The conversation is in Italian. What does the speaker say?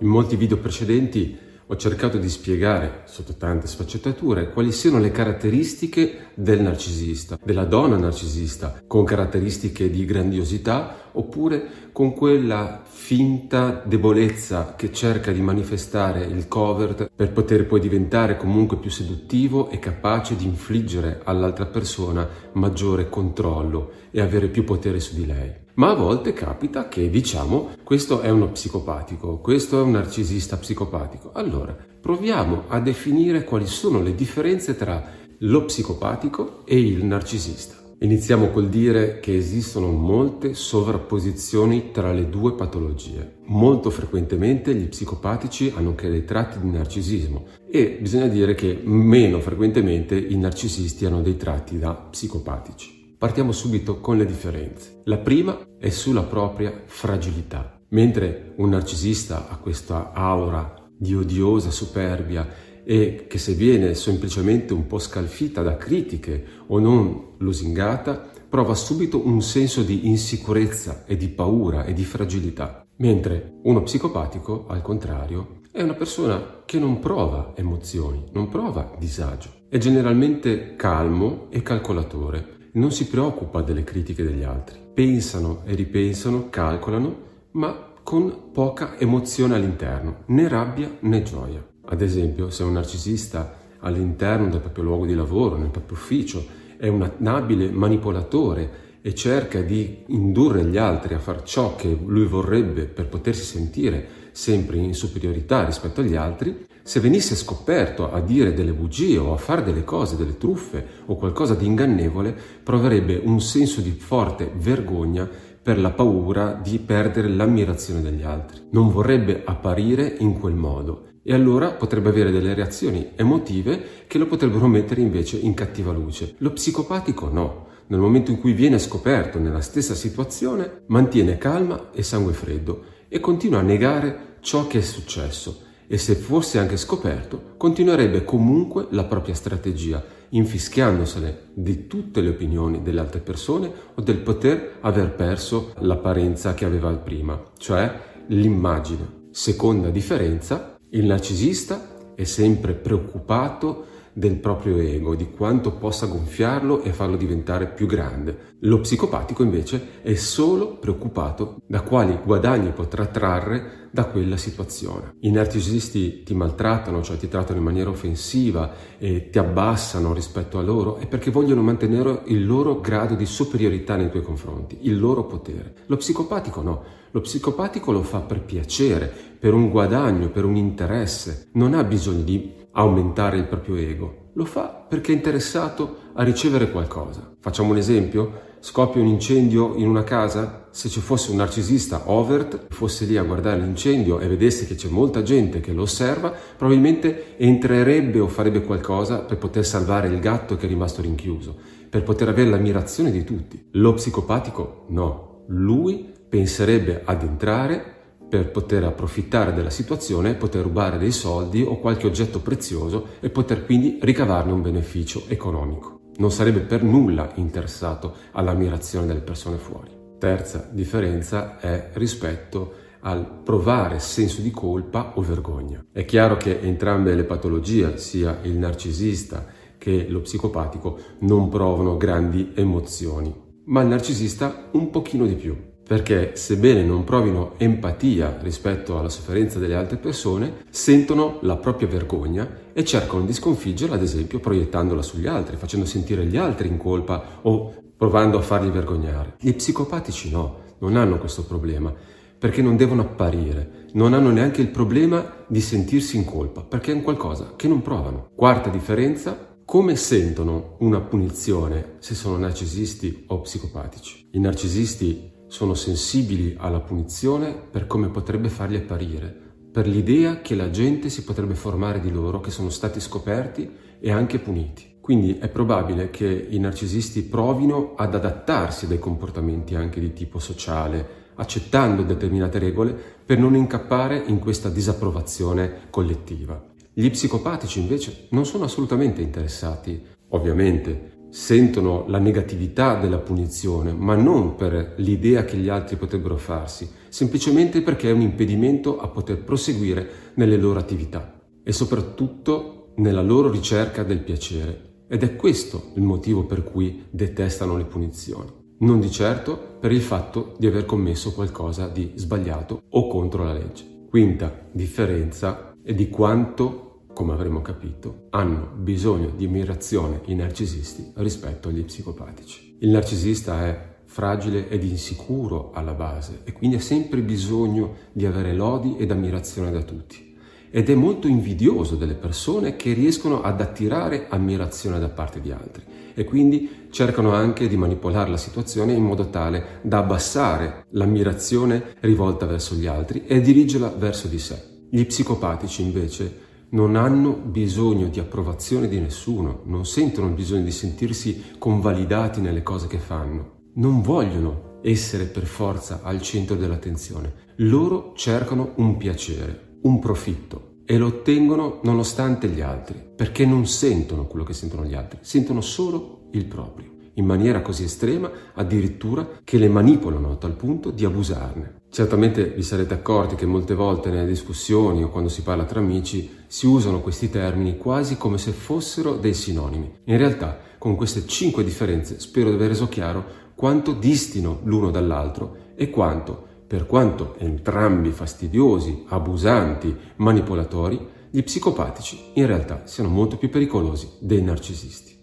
In molti video precedenti ho cercato di spiegare, sotto tante sfaccettature, quali siano le caratteristiche del narcisista, della donna narcisista, con caratteristiche di grandiosità oppure con quella finta debolezza che cerca di manifestare il covert per poter poi diventare comunque più seduttivo e capace di infliggere all'altra persona maggiore controllo e avere più potere su di lei ma a volte capita che diciamo questo è uno psicopatico, questo è un narcisista psicopatico. Allora, proviamo a definire quali sono le differenze tra lo psicopatico e il narcisista. Iniziamo col dire che esistono molte sovrapposizioni tra le due patologie. Molto frequentemente gli psicopatici hanno anche dei tratti di narcisismo e bisogna dire che meno frequentemente i narcisisti hanno dei tratti da psicopatici. Partiamo subito con le differenze. La prima è sulla propria fragilità. Mentre un narcisista ha questa aura di odiosa superbia e che se viene semplicemente un po' scalfita da critiche o non lusingata, prova subito un senso di insicurezza e di paura e di fragilità. Mentre uno psicopatico, al contrario, è una persona che non prova emozioni, non prova disagio. È generalmente calmo e calcolatore non si preoccupa delle critiche degli altri. Pensano e ripensano, calcolano, ma con poca emozione all'interno, né rabbia né gioia. Ad esempio, se un narcisista all'interno del proprio luogo di lavoro, nel proprio ufficio, è un abile manipolatore e cerca di indurre gli altri a fare ciò che lui vorrebbe per potersi sentire sempre in superiorità rispetto agli altri, se venisse scoperto a dire delle bugie o a fare delle cose, delle truffe o qualcosa di ingannevole, proverebbe un senso di forte vergogna per la paura di perdere l'ammirazione degli altri. Non vorrebbe apparire in quel modo e allora potrebbe avere delle reazioni emotive che lo potrebbero mettere invece in cattiva luce. Lo psicopatico no. Nel momento in cui viene scoperto nella stessa situazione, mantiene calma e sangue freddo e continua a negare ciò che è successo e se fosse anche scoperto, continuerebbe comunque la propria strategia, infischiandosene di tutte le opinioni delle altre persone o del poter aver perso l'apparenza che aveva prima, cioè l'immagine. Seconda differenza, il narcisista è sempre preoccupato del proprio ego, di quanto possa gonfiarlo e farlo diventare più grande. Lo psicopatico invece è solo preoccupato da quali guadagni potrà trarre da quella situazione. I narcisisti ti maltrattano, cioè ti trattano in maniera offensiva e ti abbassano rispetto a loro, è perché vogliono mantenere il loro grado di superiorità nei tuoi confronti, il loro potere. Lo psicopatico no, lo psicopatico lo fa per piacere, per un guadagno, per un interesse, non ha bisogno di aumentare il proprio ego, lo fa perché è interessato a ricevere qualcosa. Facciamo un esempio? Scoppia un incendio in una casa? Se ci fosse un narcisista overt, fosse lì a guardare l'incendio e vedesse che c'è molta gente che lo osserva, probabilmente entrerebbe o farebbe qualcosa per poter salvare il gatto che è rimasto rinchiuso, per poter avere l'ammirazione di tutti. Lo psicopatico no. Lui penserebbe ad entrare per poter approfittare della situazione, poter rubare dei soldi o qualche oggetto prezioso e poter quindi ricavarne un beneficio economico. Non sarebbe per nulla interessato all'ammirazione delle persone fuori. Terza differenza è rispetto al provare senso di colpa o vergogna. È chiaro che entrambe le patologie, sia il narcisista che lo psicopatico, non provano grandi emozioni, ma il narcisista un pochino di più perché sebbene non provino empatia rispetto alla sofferenza delle altre persone, sentono la propria vergogna e cercano di sconfiggerla, ad esempio, proiettandola sugli altri, facendo sentire gli altri in colpa o provando a farli vergognare. Gli psicopatici no, non hanno questo problema, perché non devono apparire, non hanno neanche il problema di sentirsi in colpa, perché è un qualcosa che non provano. Quarta differenza, come sentono una punizione se sono narcisisti o psicopatici? I narcisisti sono sensibili alla punizione per come potrebbe farli apparire, per l'idea che la gente si potrebbe formare di loro che sono stati scoperti e anche puniti. Quindi è probabile che i narcisisti provino ad adattarsi a dei comportamenti anche di tipo sociale, accettando determinate regole per non incappare in questa disapprovazione collettiva. Gli psicopatici invece non sono assolutamente interessati, ovviamente, sentono la negatività della punizione, ma non per l'idea che gli altri potrebbero farsi, semplicemente perché è un impedimento a poter proseguire nelle loro attività e soprattutto nella loro ricerca del piacere. Ed è questo il motivo per cui detestano le punizioni. Non di certo per il fatto di aver commesso qualcosa di sbagliato o contro la legge. Quinta differenza è di quanto, come avremo capito, hanno bisogno di ammirazione i narcisisti rispetto agli psicopatici. Il narcisista è fragile ed insicuro alla base e quindi ha sempre bisogno di avere lodi ed ammirazione da tutti. Ed è molto invidioso delle persone che riescono ad attirare ammirazione da parte di altri e quindi cercano anche di manipolare la situazione in modo tale da abbassare l'ammirazione rivolta verso gli altri e dirigerla verso di sé. Gli psicopatici invece non hanno bisogno di approvazione di nessuno, non sentono bisogno di sentirsi convalidati nelle cose che fanno non vogliono essere per forza al centro dell'attenzione. Loro cercano un piacere, un profitto e lo ottengono nonostante gli altri, perché non sentono quello che sentono gli altri, sentono solo il proprio, in maniera così estrema addirittura che le manipolano a tal punto di abusarne. Certamente vi sarete accorti che molte volte nelle discussioni o quando si parla tra amici si usano questi termini quasi come se fossero dei sinonimi. In realtà, con queste cinque differenze, spero di aver reso chiaro quanto distino l'uno dall'altro e quanto, per quanto entrambi fastidiosi, abusanti, manipolatori, gli psicopatici in realtà siano molto più pericolosi dei narcisisti.